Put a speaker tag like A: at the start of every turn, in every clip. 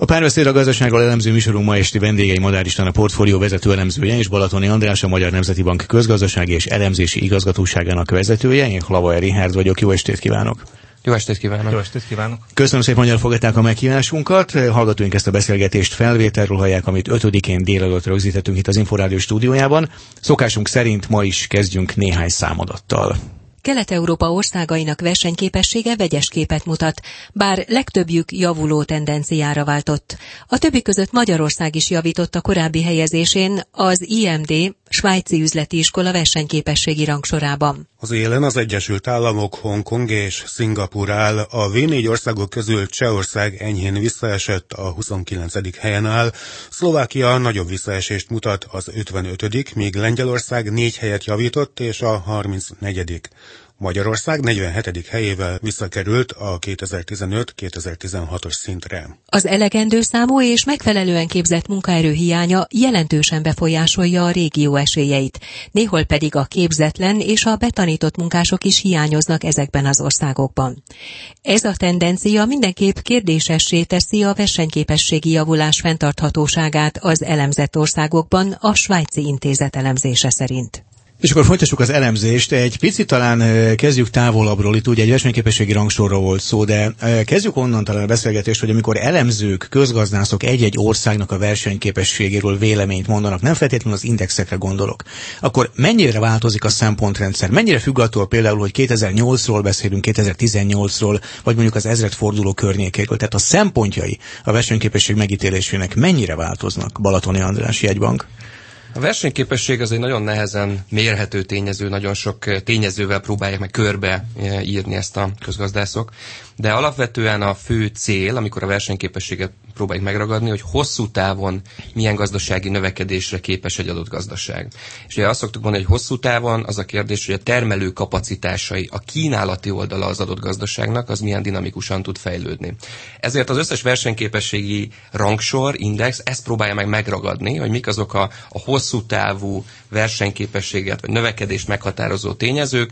A: A párbeszéd a gazdasággal elemző műsorunk ma esti vendégei Madár István a portfólió vezető elemzője és Balatoni András a Magyar Nemzeti Bank közgazdasági és elemzési igazgatóságának vezetője. Én Hlava Richard vagyok, jó estét kívánok!
B: Jó estét kívánok!
C: Jó estét kívánok!
A: Köszönöm szépen, hogy elfogadták a meghívásunkat. Hallgatóink ezt a beszélgetést felvételről hallják, amit 5-én délelőtt rögzítettünk itt az Inforádió stúdiójában. Szokásunk szerint ma is kezdjünk néhány számadattal.
D: Kelet-Európa országainak versenyképessége vegyes képet mutat, bár legtöbbjük javuló tendenciára váltott. A többi között Magyarország is javított a korábbi helyezésén az IMD svájci üzleti iskola versenyképességi rangsorában.
E: Az élen az Egyesült Államok, Hongkong és Szingapur áll, a V4 országok közül Csehország enyhén visszaesett, a 29. helyen áll, Szlovákia nagyobb visszaesést mutat, az 55. míg Lengyelország négy helyet javított, és a 34. Magyarország 47. helyével visszakerült a 2015-2016-os szintre.
D: Az elegendő számú és megfelelően képzett munkaerő hiánya jelentősen befolyásolja a régió esélyeit, néhol pedig a képzetlen és a betanított munkások is hiányoznak ezekben az országokban. Ez a tendencia mindenképp kérdésessé teszi a versenyképességi javulás fenntarthatóságát az elemzett országokban a svájci intézet elemzése szerint.
A: És akkor folytassuk az elemzést. Egy picit talán kezdjük távolabbról, itt ugye egy versenyképességi rangsorra volt szó, de kezdjük onnan talán a beszélgetést, hogy amikor elemzők, közgazdászok egy-egy országnak a versenyképességéről véleményt mondanak, nem feltétlenül az indexekre gondolok, akkor mennyire változik a szempontrendszer? Mennyire függ attól például, hogy 2008-ról beszélünk, 2018-ról, vagy mondjuk az ezret forduló környékéről? Tehát a szempontjai a versenyképesség megítélésének mennyire változnak, Balatoni András jegybank?
B: A versenyképesség az egy nagyon nehezen mérhető tényező, nagyon sok tényezővel próbálják meg körbe írni ezt a közgazdászok, de alapvetően a fő cél, amikor a versenyképességet próbáljuk megragadni, hogy hosszú távon milyen gazdasági növekedésre képes egy adott gazdaság. És ugye azt szoktuk mondani, hogy hosszú távon az a kérdés, hogy a termelő kapacitásai, a kínálati oldala az adott gazdaságnak, az milyen dinamikusan tud fejlődni. Ezért az összes versenyképességi rangsor, index ezt próbálja meg megragadni, hogy mik azok a, a hosszú távú versenyképességet vagy növekedést meghatározó tényezők,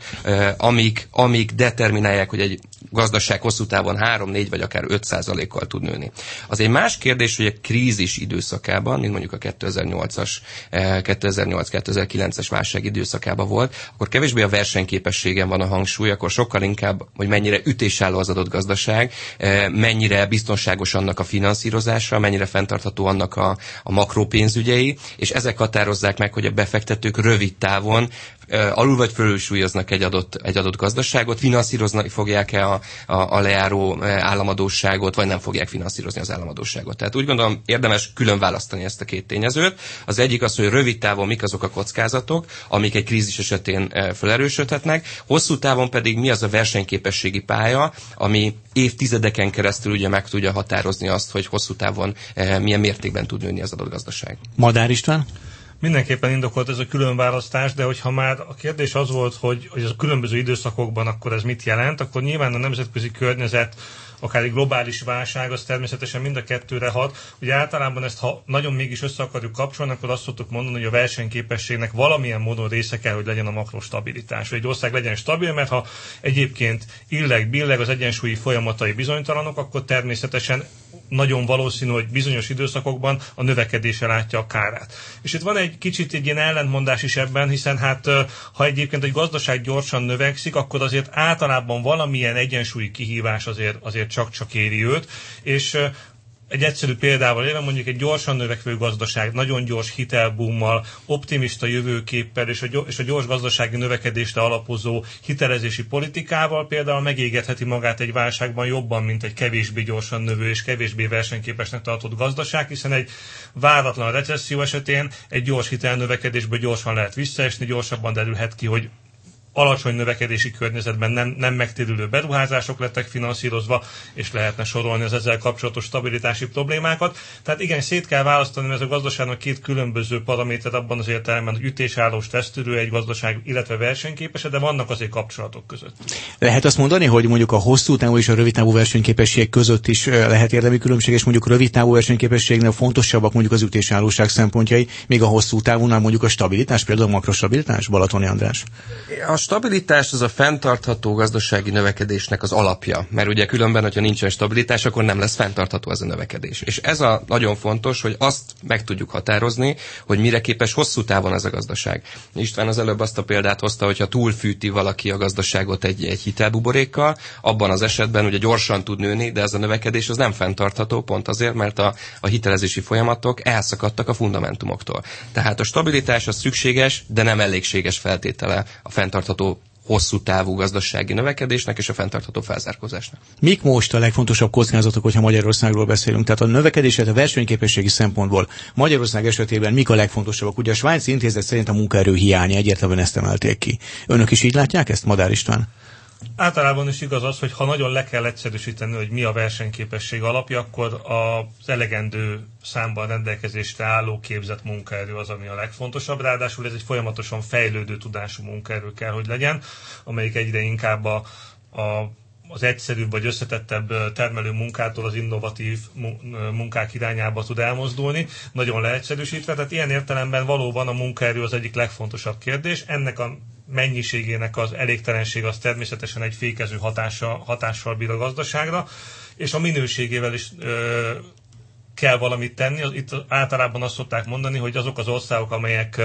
B: amik, amik determinálják, hogy egy gazdaság hosszú távon 3, 4 vagy akár 5 kal tud nőni. Az egy más kérdés, hogy a krízis időszakában, mint mondjuk a 2008-as, 2008-2009-es válság időszakában volt, akkor kevésbé a versenyképességen van a hangsúly, akkor sokkal inkább, hogy mennyire ütésálló az adott gazdaság, mennyire biztonságos annak a finanszírozása, mennyire fenntartható annak a, a makrópénzügyei, és ezek határozzák meg, hogy a befektetők rövid távon alul vagy fölülsúlyoznak egy adott, egy adott gazdaságot, finanszírozni fogják-e a, a, a lejáró államadóságot, vagy nem fogják finanszírozni az államadóságot. Tehát úgy gondolom érdemes külön választani ezt a két tényezőt. Az egyik az, hogy rövid távon mik azok a kockázatok, amik egy krízis esetén felerősödhetnek, hosszú távon pedig mi az a versenyképességi pálya, ami évtizedeken keresztül ugye meg tudja határozni azt, hogy hosszú távon milyen mértékben tud nőni az adott gazdaság.
A: Madár István?
C: Mindenképpen indokolt ez a különválasztás, de hogyha már a kérdés az volt, hogy, hogy a különböző időszakokban akkor ez mit jelent, akkor nyilván a nemzetközi környezet akár egy globális válság, az természetesen mind a kettőre hat. Ugye általában ezt, ha nagyon mégis össze akarjuk kapcsolni, akkor azt szoktuk mondani, hogy a versenyképességnek valamilyen módon része kell, hogy legyen a makrostabilitás. Hogy egy ország legyen stabil, mert ha egyébként illeg, billeg az egyensúlyi folyamatai bizonytalanok, akkor természetesen nagyon valószínű, hogy bizonyos időszakokban a növekedése látja a kárát. És itt van egy kicsit egy ilyen ellentmondás is ebben, hiszen hát ha egyébként egy gazdaság gyorsan növekszik, akkor azért általában valamilyen egyensúlyi kihívás azért, azért csak-csak éri őt, és egy egyszerű példával élve mondjuk egy gyorsan növekvő gazdaság, nagyon gyors hitelbummal, optimista jövőképpel és a, és a gyors gazdasági növekedésre alapozó hitelezési politikával például megégetheti magát egy válságban jobban, mint egy kevésbé gyorsan növő és kevésbé versenyképesnek tartott gazdaság, hiszen egy váratlan recesszió esetén egy gyors hitelnövekedésből gyorsan lehet visszaesni, gyorsabban derülhet ki, hogy alacsony növekedési környezetben nem, nem megtérülő beruházások lettek finanszírozva, és lehetne sorolni az ezzel kapcsolatos stabilitási problémákat. Tehát igen, szét kell választani, ez a gazdaságnak két különböző paraméter abban az értelemben, hogy ütésállós tesztülő egy gazdaság, illetve versenyképes, de vannak azért kapcsolatok között.
A: Lehet azt mondani, hogy mondjuk a hosszú távú és a rövid távú versenyképesség között is lehet érdemi különbség, és mondjuk rövid távú versenyképességnél fontosabbak mondjuk az ütésállóság szempontjai, még a hosszú távúnál mondjuk a stabilitás, például a makrostabilitás, Balatoni András?
B: A stabilitás az a fenntartható gazdasági növekedésnek az alapja, mert ugye különben, hogyha nincsen stabilitás, akkor nem lesz fenntartható ez a növekedés. És ez a nagyon fontos, hogy azt meg tudjuk határozni, hogy mire képes hosszú távon ez a gazdaság. István az előbb azt a példát hozta, hogyha túlfűti valaki a gazdaságot egy, egy hitelbuborékkal, abban az esetben ugye gyorsan tud nőni, de ez a növekedés az nem fenntartható, pont azért, mert a, a hitelezési folyamatok elszakadtak a fundamentumoktól. Tehát a stabilitás az szükséges, de nem elégséges feltétele a fenntartható hosszú távú gazdasági növekedésnek és a fenntartható felzárkózásnak.
A: Mik most a legfontosabb kockázatok, hogyha Magyarországról beszélünk? Tehát a növekedés, a versenyképességi szempontból Magyarország esetében mik a legfontosabbak? Ugye a Svájci Intézet szerint a munkaerő hiánya egyértelműen ezt emelték ki. Önök is így látják ezt, Madár István?
C: Általában is igaz az, hogy ha nagyon le kell egyszerűsíteni, hogy mi a versenyképesség alapja, akkor az elegendő számban rendelkezésre álló képzett munkaerő az, ami a legfontosabb. Ráadásul ez egy folyamatosan fejlődő tudású munkaerő kell, hogy legyen, amelyik egyre inkább a, a az egyszerűbb vagy összetettebb termelő munkától az innovatív munkák irányába tud elmozdulni, nagyon leegyszerűsítve. Tehát ilyen értelemben valóban a munkaerő az egyik legfontosabb kérdés. Ennek a mennyiségének az elégtelenség az természetesen egy fékező hatása, hatással bír a gazdaságra, és a minőségével is ö, kell valamit tenni. Itt általában azt szokták mondani, hogy azok az országok, amelyek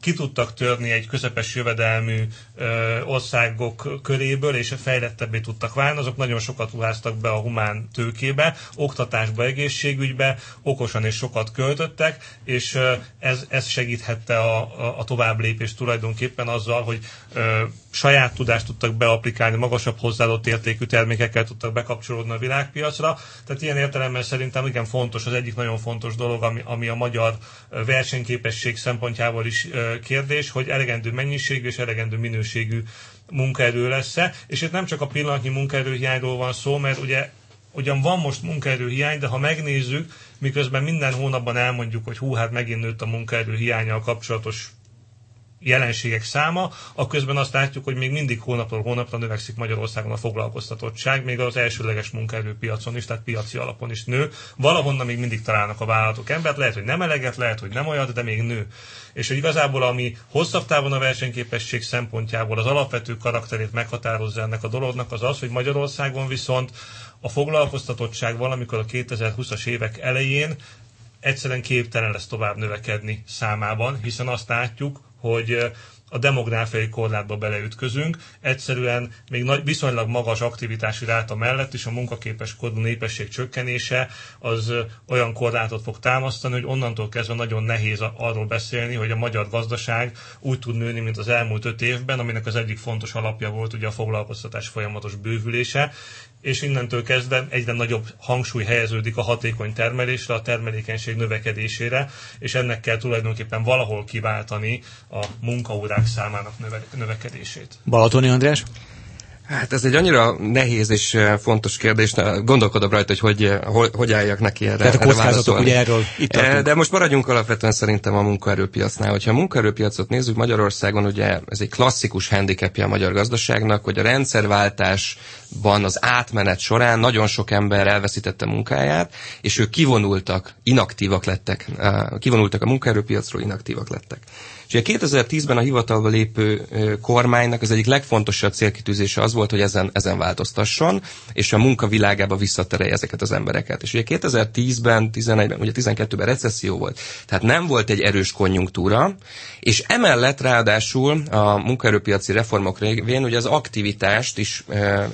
C: ki tudtak törni egy közepes jövedelmű ö, országok köréből, és fejlettebbé tudtak válni, azok nagyon sokat ruháztak be a humán tőkébe, oktatásba, egészségügybe, okosan és sokat költöttek, és ö, ez, ez segíthette a, a, a tovább lépést tulajdonképpen azzal, hogy ö, saját tudást tudtak beaplikálni, magasabb hozzáadott értékű termékekkel tudtak bekapcsolódni a világpiacra. Tehát ilyen értelemben szerintem igen fontos, az egyik nagyon fontos dolog, ami, ami a magyar versenyképesség szempontjából is kérdés, hogy elegendő mennyiségű és elegendő minőségű munkaerő lesz-e. És itt nem csak a pillanatnyi munkaerőhiányról van szó, mert ugye ugyan van most munkaerőhiány, de ha megnézzük, miközben minden hónapban elmondjuk, hogy hú, hát megint nőtt a munkaerő hiánya kapcsolatos jelenségek száma, a közben azt látjuk, hogy még mindig hónapról hónapra növekszik Magyarországon a foglalkoztatottság, még az elsőleges munkaerőpiacon is, tehát piaci alapon is nő. Valahonnan még mindig találnak a vállalatok embert, lehet, hogy nem eleget, lehet, hogy nem olyat, de még nő. És hogy igazából ami hosszabb távon a versenyképesség szempontjából az alapvető karakterét meghatározza ennek a dolognak, az az, hogy Magyarországon viszont a foglalkoztatottság valamikor a 2020-as évek elején egyszerűen képtelen lesz tovább növekedni számában, hiszen azt látjuk, hogy a demográfiai korlátba beleütközünk. Egyszerűen még nagy, viszonylag magas aktivitási ráta mellett is a munkaképes korú népesség csökkenése az olyan korlátot fog támasztani, hogy onnantól kezdve nagyon nehéz arról beszélni, hogy a magyar gazdaság úgy tud nőni, mint az elmúlt öt évben, aminek az egyik fontos alapja volt ugye a foglalkoztatás folyamatos bővülése, és innentől kezdve egyre nagyobb hangsúly helyeződik a hatékony termelésre, a termelékenység növekedésére, és ennek kell tulajdonképpen valahol kiváltani a munkaórák számának növe- növekedését.
A: Balatoni András?
B: Hát ez egy annyira nehéz és eh, fontos kérdés, gondolkodom rajta, hogy hogy, eh, hogy, hogy álljak neki erre.
A: Tehát a kockázatok ugye erről itt
B: tartunk. Eh, de most maradjunk alapvetően szerintem a munkaerőpiacnál. Hogyha a munkaerőpiacot nézzük Magyarországon, ugye ez egy klasszikus handicapja a magyar gazdaságnak, hogy a rendszerváltásban az átmenet során nagyon sok ember elveszítette munkáját, és ők kivonultak, inaktívak lettek, kivonultak a munkaerőpiacról, inaktívak lettek. És ugye 2010-ben a hivatalba lépő kormánynak az egyik legfontosabb célkitűzése az volt, hogy ezen, ezen változtasson, és a munkavilágába visszaterelje ezeket az embereket. És ugye 2010-ben, 11-ben, ugye 12-ben recesszió volt, tehát nem volt egy erős konjunktúra, és emellett ráadásul a munkaerőpiaci reformok révén ugye az aktivitást is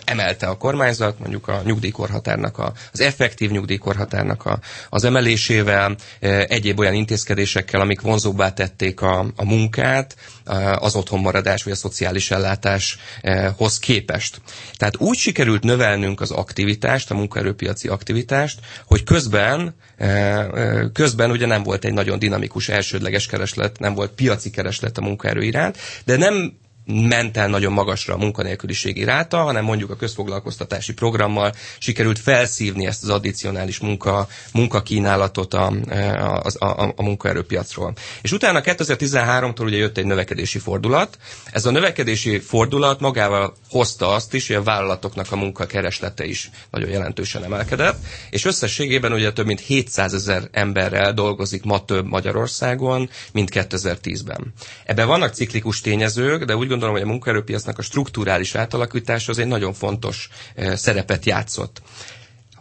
B: emelte a kormányzat, mondjuk a nyugdíjkorhatárnak, a, az effektív nyugdíjkorhatárnak a, az emelésével, egyéb olyan intézkedésekkel, amik vonzóbbá tették a, a munkát az otthonmaradás vagy a szociális ellátáshoz képest. Tehát úgy sikerült növelnünk az aktivitást, a munkaerőpiaci aktivitást, hogy közben, közben ugye nem volt egy nagyon dinamikus elsődleges kereslet, nem volt piaci kereslet a munkaerő iránt, de nem ment el nagyon magasra a munkanélküliségi ráta, hanem mondjuk a közfoglalkoztatási programmal sikerült felszívni ezt az addicionális munka, munkakínálatot a, a, a, a munkaerőpiacról. És utána 2013-tól ugye jött egy növekedési fordulat. Ez a növekedési fordulat magával hozta azt is, hogy a vállalatoknak a munkakereslete is nagyon jelentősen emelkedett, és összességében ugye több mint 700 ezer emberrel dolgozik ma több Magyarországon, mint 2010-ben. Ebben vannak ciklikus tényezők, de úgy gondolom, hogy a munkaerőpiacnak a strukturális átalakítása az egy nagyon fontos szerepet játszott.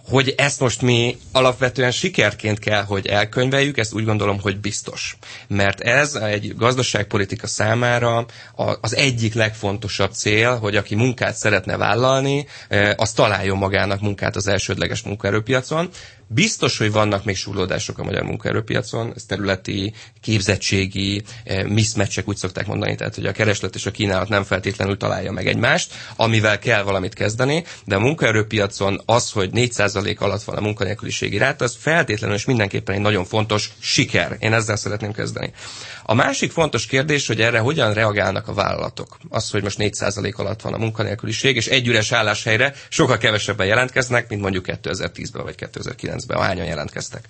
B: Hogy ezt most mi alapvetően sikerként kell, hogy elkönyveljük, ezt úgy gondolom, hogy biztos. Mert ez egy gazdaságpolitika számára az egyik legfontosabb cél, hogy aki munkát szeretne vállalni, az találjon magának munkát az elsődleges munkaerőpiacon, Biztos, hogy vannak még súrlódások a magyar munkaerőpiacon, ez területi, képzettségi, eh, mismatchek úgy szokták mondani, tehát hogy a kereslet és a kínálat nem feltétlenül találja meg egymást, amivel kell valamit kezdeni, de a munkaerőpiacon az, hogy 4% alatt van a munkanélküliségi ráta, az feltétlenül és mindenképpen egy nagyon fontos siker. Én ezzel szeretném kezdeni. A másik fontos kérdés, hogy erre hogyan reagálnak a vállalatok. Az, hogy most 4% alatt van a munkanélküliség, és egy üres álláshelyre sokkal kevesebben jelentkeznek, mint mondjuk 2010-ben vagy 2009-ben, ahányan jelentkeztek.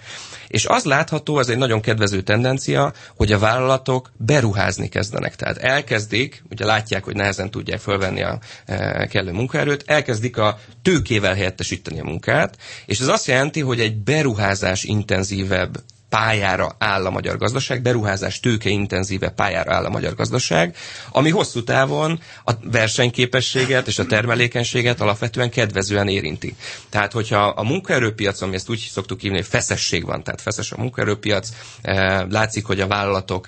B: És az látható, ez egy nagyon kedvező tendencia, hogy a vállalatok beruházni kezdenek. Tehát elkezdik, ugye látják, hogy nehezen tudják fölvenni a e, kellő munkaerőt, elkezdik a tőkével helyettesíteni a munkát, és ez azt jelenti, hogy egy beruházás intenzívebb pályára áll a magyar gazdaság, beruházás tőke intenzíve pályára áll a magyar gazdaság, ami hosszú távon a versenyképességet és a termelékenységet alapvetően kedvezően érinti. Tehát, hogyha a munkaerőpiacon, mi ezt úgy szoktuk hívni, hogy feszesség van, tehát feszes a munkaerőpiac, eh, látszik, hogy a vállalatok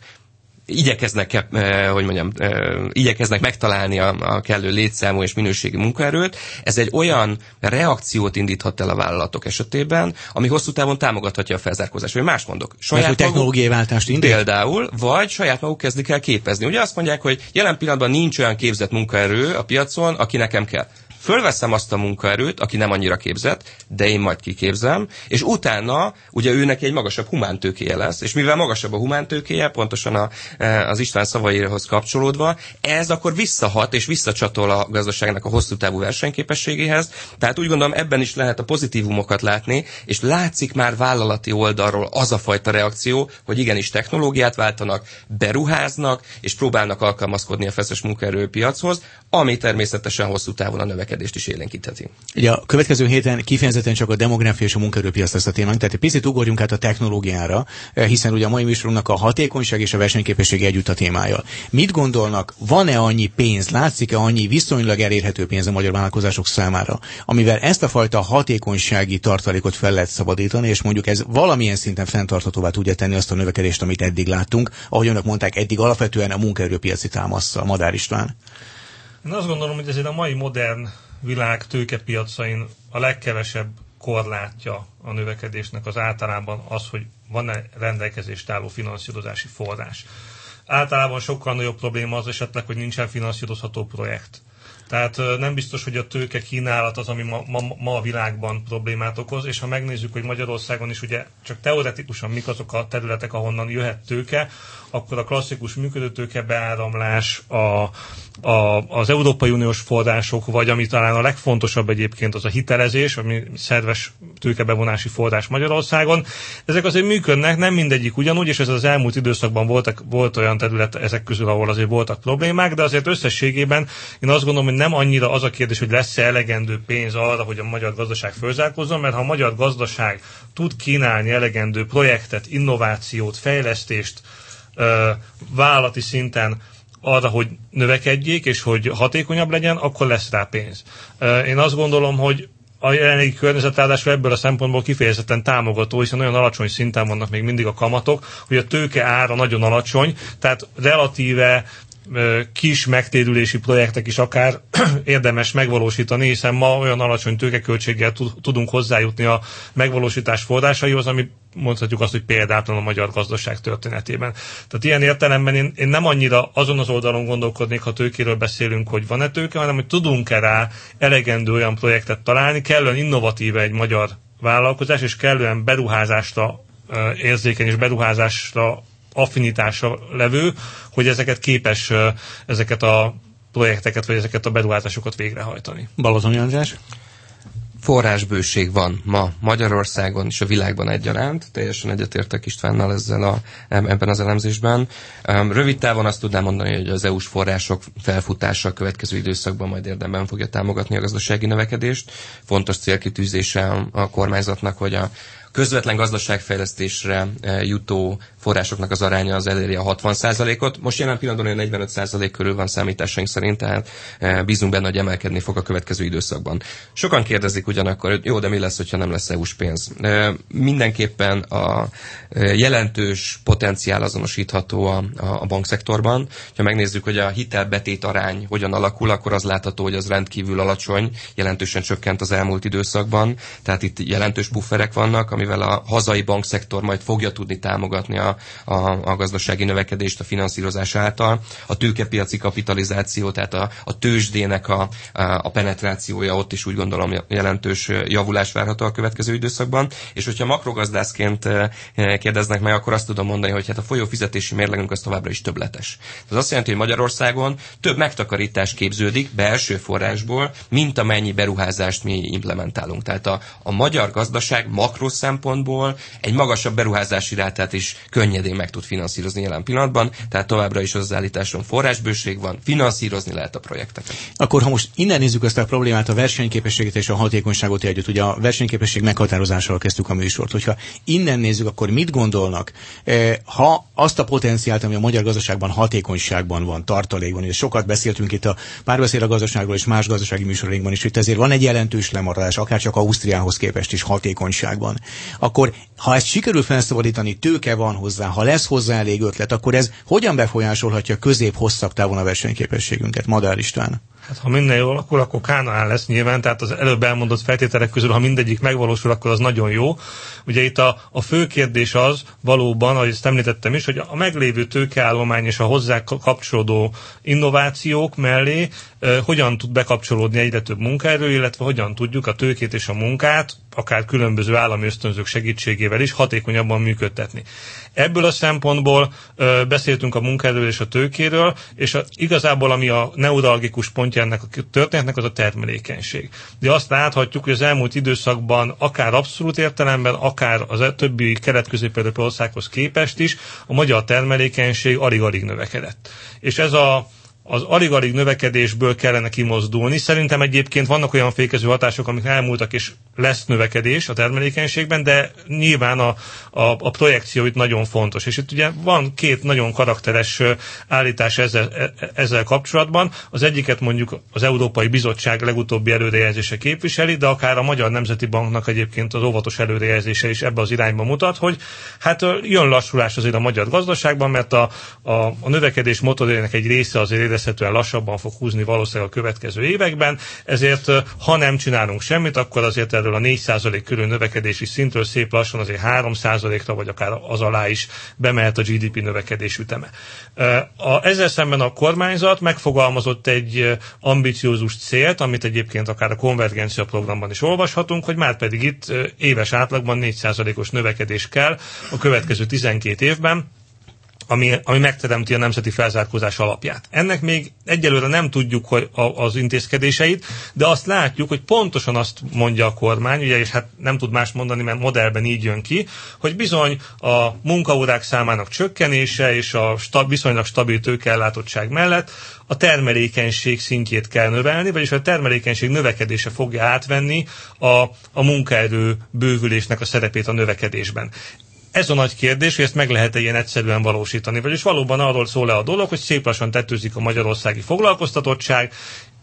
B: igyekeznek, eh, hogy mondjam, eh, igyekeznek megtalálni a, a kellő létszámú és minőségi munkaerőt. Ez egy olyan reakciót indíthat el a vállalatok esetében, ami hosszú távon támogathatja a felzárkózást. Vagy más mondok.
A: Saját Mert, maguk, technológiai váltást indít?
B: Például, vagy saját maguk kezdik el képezni. Ugye azt mondják, hogy jelen pillanatban nincs olyan képzett munkaerő a piacon, aki nekem kell fölveszem azt a munkaerőt, aki nem annyira képzett, de én majd kiképzem, és utána ugye őnek egy magasabb humántőkéje lesz, és mivel magasabb a humántőkéje, pontosan a, e, az István szavaihoz kapcsolódva, ez akkor visszahat és visszacsatol a gazdaságnak a hosszú távú versenyképességéhez. Tehát úgy gondolom ebben is lehet a pozitívumokat látni, és látszik már vállalati oldalról az a fajta reakció, hogy igenis technológiát váltanak, beruháznak, és próbálnak alkalmazkodni a feszes munkaerőpiachoz, ami természetesen hosszú távon a növekedés növekedést is élénkítheti.
A: Ugye a következő héten kifejezetten csak a demográfia és a munkaerőpiac lesz a témánk, tehát egy picit ugorjunk át a technológiára, eh, hiszen ugye a mai műsorunknak a hatékonyság és a versenyképesség együtt a témája. Mit gondolnak, van-e annyi pénz, látszik-e annyi viszonylag elérhető pénz a magyar vállalkozások számára, amivel ezt a fajta hatékonysági tartalékot fel lehet szabadítani, és mondjuk ez valamilyen szinten fenntarthatóvá tudja tenni azt a növekedést, amit eddig láttunk, ahogy önök mondták, eddig alapvetően a munkaerőpiaci támaszsal. Madár István.
C: Én azt gondolom, hogy ez egy a mai modern világ tőkepiacain a legkevesebb korlátja a növekedésnek az általában az, hogy van-e rendelkezést álló finanszírozási forrás. Általában sokkal nagyobb probléma az esetleg, hogy nincsen finanszírozható projekt. Tehát nem biztos, hogy a tőke kínálat az, ami ma, ma, ma a világban problémát okoz, és ha megnézzük, hogy Magyarországon is ugye csak teoretikusan mik azok a területek, ahonnan jöhet tőke, akkor a klasszikus működőtőke beáramlás, a, a, az Európai Uniós források, vagy ami talán a legfontosabb egyébként az a hitelezés, ami szerves tőkebevonási forrás Magyarországon. Ezek azért működnek, nem mindegyik ugyanúgy, és ez az elmúlt időszakban voltak, volt olyan terület ezek közül, ahol azért voltak problémák, de azért összességében én azt gondolom, hogy nem annyira az a kérdés, hogy lesz-e elegendő pénz arra, hogy a magyar gazdaság fölzárkozzon, mert ha a magyar gazdaság tud kínálni elegendő projektet, innovációt, fejlesztést, vállalati szinten arra, hogy növekedjék, és hogy hatékonyabb legyen, akkor lesz rá pénz. Én azt gondolom, hogy a jelenlegi környezet ebből a szempontból kifejezetten támogató, hiszen nagyon alacsony szinten vannak még mindig a kamatok, hogy a tőke ára nagyon alacsony, tehát relatíve kis megtérülési projektek is akár érdemes megvalósítani, hiszen ma olyan alacsony tőkeköltséggel tudunk hozzájutni a megvalósítás forrásaihoz, ami mondhatjuk azt, hogy példátlan a magyar gazdaság történetében. Tehát ilyen értelemben én, én nem annyira azon az oldalon gondolkodnék, ha tőkéről beszélünk, hogy van-e tőke, hanem hogy tudunk-e rá elegendő olyan projektet találni, kellően innovatív egy magyar vállalkozás, és kellően beruházásra érzékeny és beruházásra affinitása levő, hogy ezeket képes ezeket a projekteket, vagy ezeket a beruházásokat végrehajtani.
A: Balazon András?
B: forrásbőség van ma Magyarországon és a világban egyaránt. Teljesen egyetértek Istvánnal ezzel a, ebben az elemzésben. Rövid távon azt tudnám mondani, hogy az EU-s források felfutása a következő időszakban majd érdemben fogja támogatni a gazdasági növekedést. Fontos célkitűzése a kormányzatnak, hogy a közvetlen gazdaságfejlesztésre jutó forrásoknak az aránya az eléri a 60%-ot. Most jelen pillanatban olyan 45% körül van számításaink szerint, tehát bízunk benne, hogy emelkedni fog a következő időszakban. Sokan kérdezik ugyanakkor, hogy jó, de mi lesz, hogyha nem lesz EU-s pénz? Mindenképpen a jelentős potenciál azonosítható a, a bankszektorban. Ha megnézzük, hogy a hitelbetét arány hogyan alakul, akkor az látható, hogy az rendkívül alacsony, jelentősen csökkent az elmúlt időszakban, tehát itt jelentős pufferek vannak, amivel a hazai bankszektor majd fogja tudni támogatni a, a, a gazdasági növekedést a finanszírozás által. A tőkepiaci kapitalizáció, tehát a, a tőzsdének a, a penetrációja ott is úgy gondolom jelentős javulás várható a következő időszakban. És hogyha makrogazdászként kérdeznek meg, akkor azt tudom mondani, hogy hát a folyófizetési mérlegünk az továbbra is többletes. Ez azt jelenti, hogy Magyarországon több megtakarítás képződik belső forrásból, mint amennyi beruházást mi implementálunk. Tehát a, a magyar gazdaság makro szempontból egy magasabb beruházási rátát is könnyedén meg tud finanszírozni jelen pillanatban, tehát továbbra is az állításon forrásbőség van, finanszírozni lehet a projekteket.
A: Akkor ha most innen nézzük azt a problémát, a versenyképességet és a hatékonyságot együtt, ugye a versenyképesség meghatározásával kezdtük a műsort, hogyha innen nézzük, akkor mit gondolnak? E, ha azt a potenciált, ami a magyar gazdaságban hatékonyságban van, tartalékban, és sokat beszéltünk itt a párbeszéd a gazdaságról és más gazdasági műsorainkban is, hogy ezért van egy jelentős lemaradás, akár csak Ausztriához képest is hatékonyságban. Akkor ha ezt sikerül felszabadítani, tőke van hozzá, ha lesz hozzá elég ötlet, akkor ez hogyan befolyásolhatja közép-hosszabb távon a versenyképességünket, Madár István?
C: Hát ha minden jól, akkor, akkor Kánaán lesz nyilván, tehát az előbb elmondott feltételek közül, ha mindegyik megvalósul, akkor az nagyon jó. Ugye itt a, a fő kérdés az valóban, ahogy ezt említettem is, hogy a meglévő tőkeállomány és a hozzá kapcsolódó innovációk mellé eh, hogyan tud bekapcsolódni egyre több munkaerő, illetve hogyan tudjuk a tőkét és a munkát, akár különböző állami ösztönzők segítségével is hatékonyabban működtetni. Ebből a szempontból ö, beszéltünk a munkaerőről és a tőkéről, és a, igazából ami a neuralgikus pontja ennek a történetnek, az a termelékenység. De azt láthatjuk, hogy az elmúlt időszakban akár abszolút értelemben, akár az e- többi kelet-közép országhoz képest is a magyar termelékenység alig-alig növekedett. És ez a az alig-alig növekedésből kellene kimozdulni. Szerintem egyébként vannak olyan fékező hatások, amik elmúltak, és lesz növekedés a termelékenységben, de nyilván a, a, a projekció itt nagyon fontos. És itt ugye van két nagyon karakteres állítás ezzel, e, ezzel kapcsolatban. Az egyiket mondjuk az Európai Bizottság legutóbbi előrejelzése képviseli, de akár a Magyar Nemzeti Banknak egyébként az óvatos előrejelzése is ebbe az irányba mutat, hogy hát jön lassulás azért a magyar gazdaságban, mert a, a, a növekedés motorjának egy része azért érezhetően lassabban fog húzni valószínűleg a következő években, ezért ha nem csinálunk semmit, akkor azért erről a 4% körül növekedési szintről szép lassan azért 3%-ra, vagy akár az alá is bemehet a GDP növekedés üteme. A, ezzel szemben a kormányzat megfogalmazott egy ambiciózus célt, amit egyébként akár a konvergencia programban is olvashatunk, hogy már pedig itt éves átlagban 4%-os növekedés kell a következő 12 évben, ami, ami megteremti a nemzeti felzárkózás alapját. Ennek még egyelőre nem tudjuk hogy a, az intézkedéseit, de azt látjuk, hogy pontosan azt mondja a kormány, ugye, és hát nem tud más mondani, mert modellben így jön ki, hogy bizony a munkaórák számának csökkenése és a stab, viszonylag stabil tőkeellátottság mellett a termelékenység szintjét kell növelni, vagyis a termelékenység növekedése fogja átvenni a, a munkaerő bővülésnek a szerepét a növekedésben. Ez a nagy kérdés, hogy ezt meg lehet-e ilyen egyszerűen valósítani. Vagyis valóban arról szól le a dolog, hogy szép lassan tetőzik a magyarországi foglalkoztatottság,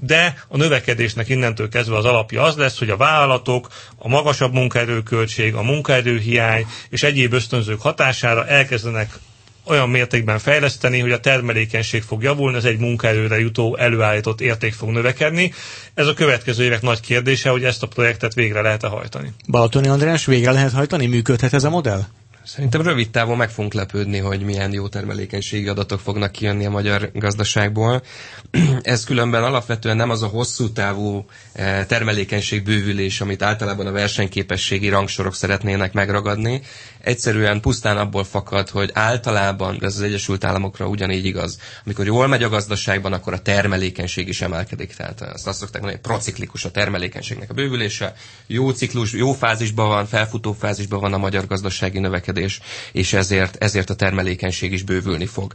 C: de a növekedésnek innentől kezdve az alapja az lesz, hogy a vállalatok, a magasabb munkaerőköltség, a munkaerőhiány és egyéb ösztönzők hatására elkezdenek olyan mértékben fejleszteni, hogy a termelékenység fog javulni, ez egy munkaerőre jutó előállított érték fog növekedni. Ez a következő évek nagy kérdése, hogy ezt a projektet végre lehet-e hajtani.
A: Balatoni András, végre lehet hajtani? Működhet ez a modell?
B: Szerintem rövid távon meg fogunk lepődni, hogy milyen jó termelékenységi adatok fognak kijönni a magyar gazdaságból. Ez különben alapvetően nem az a hosszú távú eh, termelékenység bővülés, amit általában a versenyképességi rangsorok szeretnének megragadni. Egyszerűen pusztán abból fakad, hogy általában, ez az Egyesült Államokra ugyanígy igaz, amikor jól megy a gazdaságban, akkor a termelékenység is emelkedik. Tehát azt, azt szokták mondani, hogy prociklikus a termelékenységnek a bővülése. Jó ciklus, jó fázisban van, felfutó fázisban van a magyar gazdasági növekedés és ezért, ezért a termelékenység is bővülni fog.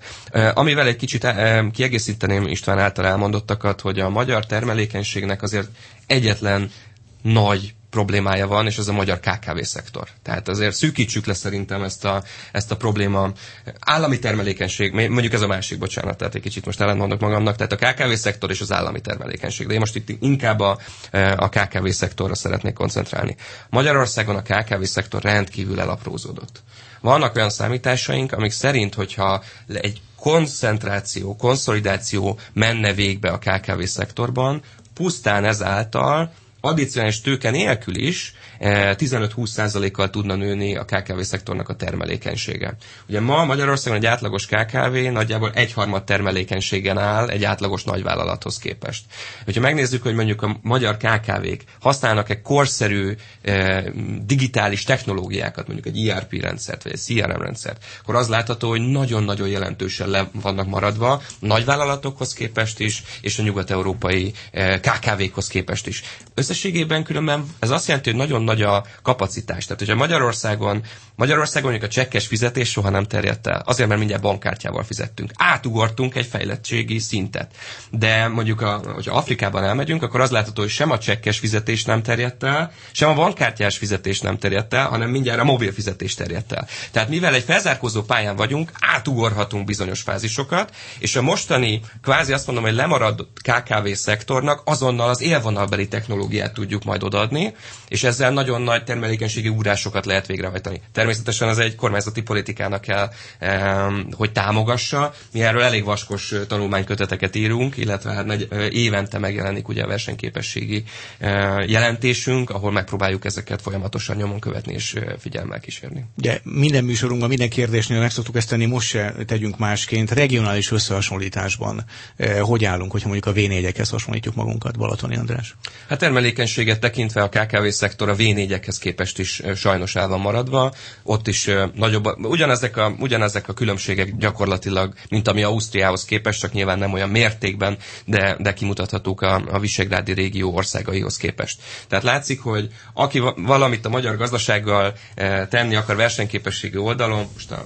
B: Amivel egy kicsit kiegészíteném István által elmondottakat, hogy a magyar termelékenységnek azért egyetlen nagy problémája van, és az a magyar KKV szektor. Tehát azért szűkítsük le szerintem ezt a, ezt a probléma. Állami termelékenység, mondjuk ez a másik, bocsánat, tehát egy kicsit most ellentmondok magamnak, tehát a KKV szektor és az állami termelékenység. De én most itt inkább a, a KKV szektorra szeretnék koncentrálni. Magyarországon a KKV szektor rendkívül elaprózódott. Vannak olyan számításaink, amik szerint, hogyha egy koncentráció, konszolidáció menne végbe a KKV szektorban, pusztán ezáltal addicionális tőke nélkül is 15-20%-kal eh, tudna nőni a KKV szektornak a termelékenysége. Ugye ma Magyarországon egy átlagos KKV nagyjából egyharmad termelékenységen áll egy átlagos nagyvállalathoz képest. Hogyha megnézzük, hogy mondjuk a magyar KKV-k használnak-e korszerű eh, digitális technológiákat, mondjuk egy ERP rendszert, vagy egy CRM rendszert, akkor az látható, hogy nagyon-nagyon jelentősen le vannak maradva nagyvállalatokhoz képest is, és a nyugat-európai eh, KKV-khoz képest is. Összességében különben ez azt jelenti, hogy nagyon nagy a kapacitás. Tehát, hogyha Magyarországon, Magyarországon mondjuk a csekkes fizetés soha nem terjedt el. Azért, mert mindjárt bankkártyával fizettünk. Átugortunk egy fejlettségi szintet. De mondjuk, a, hogyha Afrikában elmegyünk, akkor az látható, hogy sem a csekkes fizetés nem terjedt el, sem a bankkártyás fizetés nem terjedt el, hanem mindjárt a mobil fizetés terjedt el. Tehát mivel egy felzárkózó pályán vagyunk, átugorhatunk bizonyos fázisokat, és a mostani, kvázi azt mondom, hogy lemaradt KKV szektornak azonnal az élvonalbeli technológiát tudjuk majd odaadni, és ezzel nagyon nagy termelékenységi úrásokat lehet végrehajtani. Természetesen az egy kormányzati politikának kell, hogy támogassa. Mi erről elég vaskos tanulmányköteteket írunk, illetve hát nagy, évente megjelenik ugye a versenyképességi jelentésünk, ahol megpróbáljuk ezeket folyamatosan nyomon követni és figyelmel kísérni.
A: Ugye minden műsorunkban, minden kérdésnél meg szoktuk ezt tenni, most se tegyünk másként. Regionális összehasonlításban hogy állunk, hogyha mondjuk a V4-ekhez hasonlítjuk magunkat, Balatoni András?
B: Hát termelékenységet tekintve a KKV szektor a V4-ekhez képest is sajnos el van maradva. Ott is nagyobb, ugyanezek a, ugyanezek a különbségek gyakorlatilag, mint ami Ausztriához képest, csak nyilván nem olyan mértékben, de, de kimutathatók a, a Visegrádi régió országaihoz képest. Tehát látszik, hogy aki valamit a magyar gazdasággal tenni akar versenyképességi oldalon, most a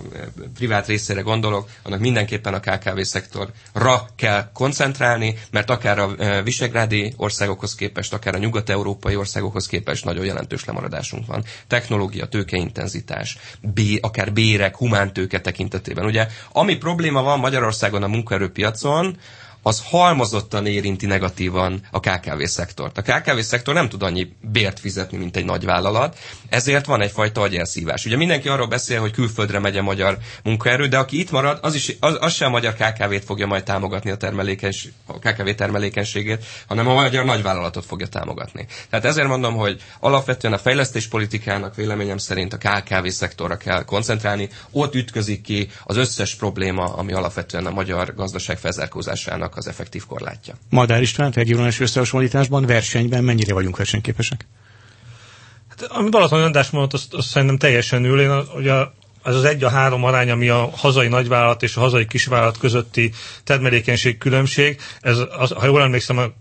B: privát részére gondolok, annak mindenképpen a KKV szektorra kell koncentrálni, mert akár a Visegrádi országokhoz képest, akár a nyugat-európai országokhoz képest nagyon jelentős lemaradásunk van. Technológia, tőkeintenzitás, bé, akár bérek, humántőke tekintetében. Ugye, ami probléma van Magyarországon a munkaerőpiacon, az halmozottan érinti negatívan a KKV szektort. A KKV szektor nem tud annyi bért fizetni, mint egy nagy vállalat, ezért van egyfajta agyelszívás. Ugye mindenki arról beszél, hogy külföldre megy a magyar munkaerő, de aki itt marad, az, is, az, az sem a magyar KKV-t fogja majd támogatni a, termelékens, a KKV termelékenységét, hanem a magyar nagyvállalatot fogja támogatni. Tehát ezért mondom, hogy alapvetően a fejlesztéspolitikának véleményem szerint a KKV szektorra kell koncentrálni, ott ütközik ki az összes probléma, ami alapvetően a magyar gazdaság felzárkózásának ennek az effektív korlátja.
A: Madár István, regionális összehasonlításban, versenyben mennyire vagyunk versenyképesek?
C: Hát, ami Balaton András mondott, azt, azt szerintem teljesen ül. Én ugye az az egy a három arány, ami a hazai nagyvállalat és a hazai kisvállalat közötti termelékenység különbség. Ez, az, ha jól emlékszem, a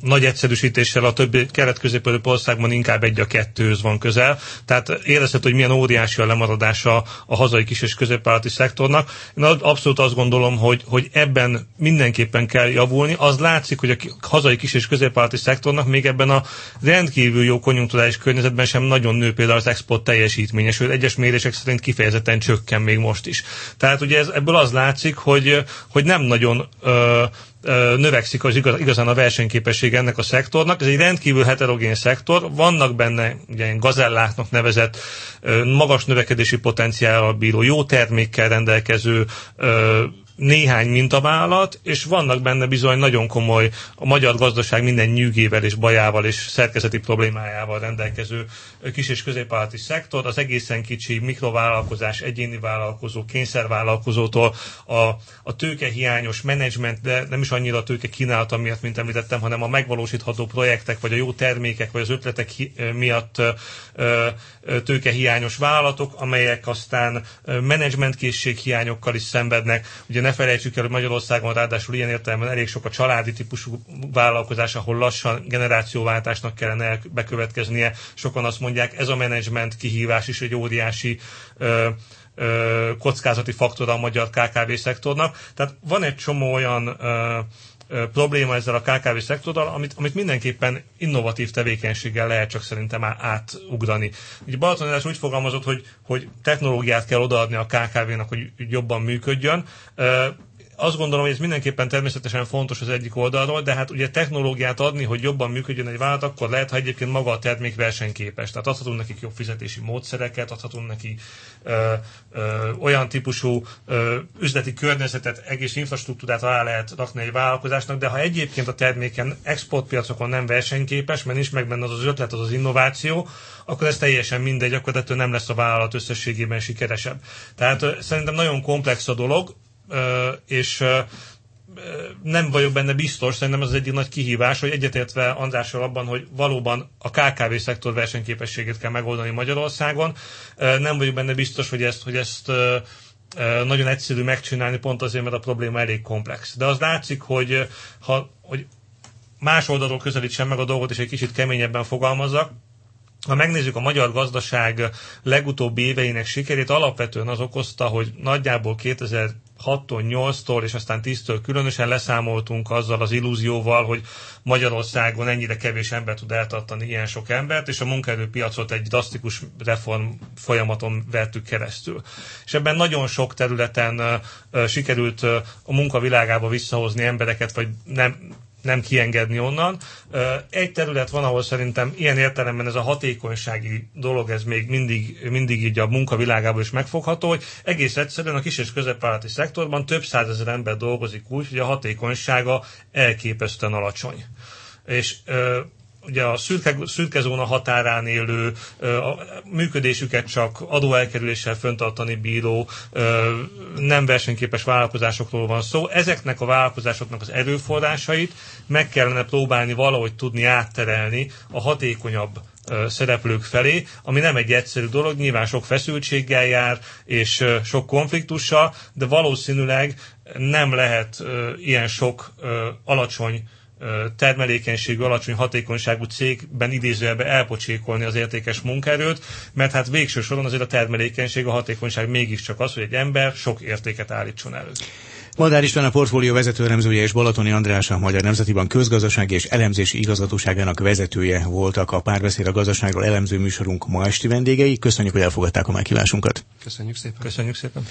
C: nagy egyszerűsítéssel a többi kelet közép országban inkább egy a kettőhöz van közel. Tehát érezhető, hogy milyen óriási a lemaradása a hazai kis és középvállalati szektornak. Én abszolút azt gondolom, hogy, hogy ebben mindenképpen kell javulni. Az látszik, hogy a hazai kis és középvállalati szektornak még ebben a rendkívül jó konjunkturális környezetben sem nagyon nő például az export teljesítménye, sőt egyes mérések szerint kifejezetten csökken még most is. Tehát ugye ez, ebből az látszik, hogy, hogy nem nagyon ö, növekszik az igaz, igazán a versenyképesség ennek a szektornak. Ez egy rendkívül heterogén szektor, vannak benne ugye gazelláknak nevezett magas növekedési potenciállal bíró, jó termékkel rendelkező néhány mintavállalat, és vannak benne bizony nagyon komoly a magyar gazdaság minden nyűgével és bajával és szerkezeti problémájával rendelkező kis- és középvállalati szektor, az egészen kicsi mikrovállalkozás, egyéni vállalkozó, kényszervállalkozótól a, a tőkehiányos menedzsment, de nem is annyira a tőke kínálata miatt, mint említettem, hanem a megvalósítható projektek, vagy a jó termékek, vagy az ötletek miatt tőkehiányos vállalatok, amelyek aztán menedzsmentkészség hiányokkal is szenvednek. Ugye ne felejtsük el, hogy Magyarországon ráadásul ilyen értelemben elég sok a családi típusú vállalkozás, ahol lassan generációváltásnak kellene bekövetkeznie. Sokan azt mondják, ez a menedzsment kihívás is egy óriási ö, ö, kockázati faktor a magyar KKV szektornak. Tehát van egy csomó olyan ö, probléma ezzel a KKV szektorral, amit, amit mindenképpen innovatív tevékenységgel lehet csak szerintem átugrani. Ugye Balatonás úgy fogalmazott, hogy, hogy technológiát kell odaadni a KKV-nak, hogy jobban működjön azt gondolom, hogy ez mindenképpen természetesen fontos az egyik oldalról, de hát ugye technológiát adni, hogy jobban működjön egy vállalat, akkor lehet, ha egyébként maga a termék versenyképes. Tehát adhatunk nekik jobb fizetési módszereket, adhatunk neki ö, ö, olyan típusú ö, üzleti környezetet, egész infrastruktúrát alá lehet rakni egy vállalkozásnak, de ha egyébként a terméken exportpiacokon nem versenyképes, mert nincs meg benne az az ötlet, az az innováció, akkor ez teljesen mindegy, akkor ettől nem lesz a vállalat összességében sikeresebb. Tehát szerintem nagyon komplex a dolog, és nem vagyok benne biztos, szerintem ez az egyik nagy kihívás, hogy egyetértve Andrással abban, hogy valóban a KKV szektor versenyképességét kell megoldani Magyarországon. Nem vagyok benne biztos, hogy ezt, hogy ezt nagyon egyszerű megcsinálni, pont azért, mert a probléma elég komplex. De az látszik, hogy, ha, hogy más oldalról közelítsem meg a dolgot, és egy kicsit keményebben fogalmazzak, ha megnézzük a magyar gazdaság legutóbbi éveinek sikerét, alapvetően az okozta, hogy nagyjából 2000 6-tól, 8-tól és aztán 10-től különösen leszámoltunk azzal az illúzióval, hogy Magyarországon ennyire kevés ember tud eltartani ilyen sok embert, és a munkaerőpiacot egy drasztikus reform folyamaton vettük keresztül. És ebben nagyon sok területen sikerült a munkavilágába visszahozni embereket, vagy nem, nem kiengedni onnan. Egy terület van, ahol szerintem ilyen értelemben ez a hatékonysági dolog, ez még mindig, mindig így a munkavilágában is megfogható, hogy egész egyszerűen a kis és középvállalati szektorban több százezer ember dolgozik úgy, hogy a hatékonysága elképesztően alacsony. És ugye a szürke, szürke zóna határán élő, a működésüket csak adóelkerüléssel föntartani bíró, nem versenyképes vállalkozásokról van szó. Ezeknek a vállalkozásoknak az erőforrásait meg kellene próbálni valahogy tudni átterelni a hatékonyabb szereplők felé, ami nem egy egyszerű dolog, nyilván sok feszültséggel jár, és sok konfliktussal, de valószínűleg nem lehet ilyen sok alacsony termelékenységű, alacsony hatékonyságú cégben idézőjelbe elpocsékolni az értékes munkaerőt, mert hát végső soron azért a termelékenység, a hatékonyság mégiscsak az, hogy egy ember sok értéket állítson elő.
A: Madár István a portfólió vezető elemzője és Balatoni András a Magyar Nemzeti Bank közgazdasági és elemzési igazgatóságának vezetője voltak a párbeszéd a gazdaságról elemző műsorunk ma esti vendégei. Köszönjük, hogy elfogadták a meghívásunkat.
B: Köszönjük szépen.
C: Köszönjük szépen.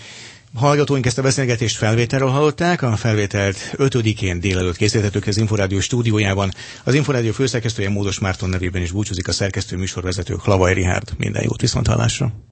A: Hallgatóink ezt a beszélgetést felvételről hallották, a felvételt 5-én délelőtt készítettük az Inforádió stúdiójában. Az Inforádió főszerkesztője Módos Márton nevében is búcsúzik a szerkesztő műsorvezető Klavaj Rihárd. Minden jót viszont hallásra!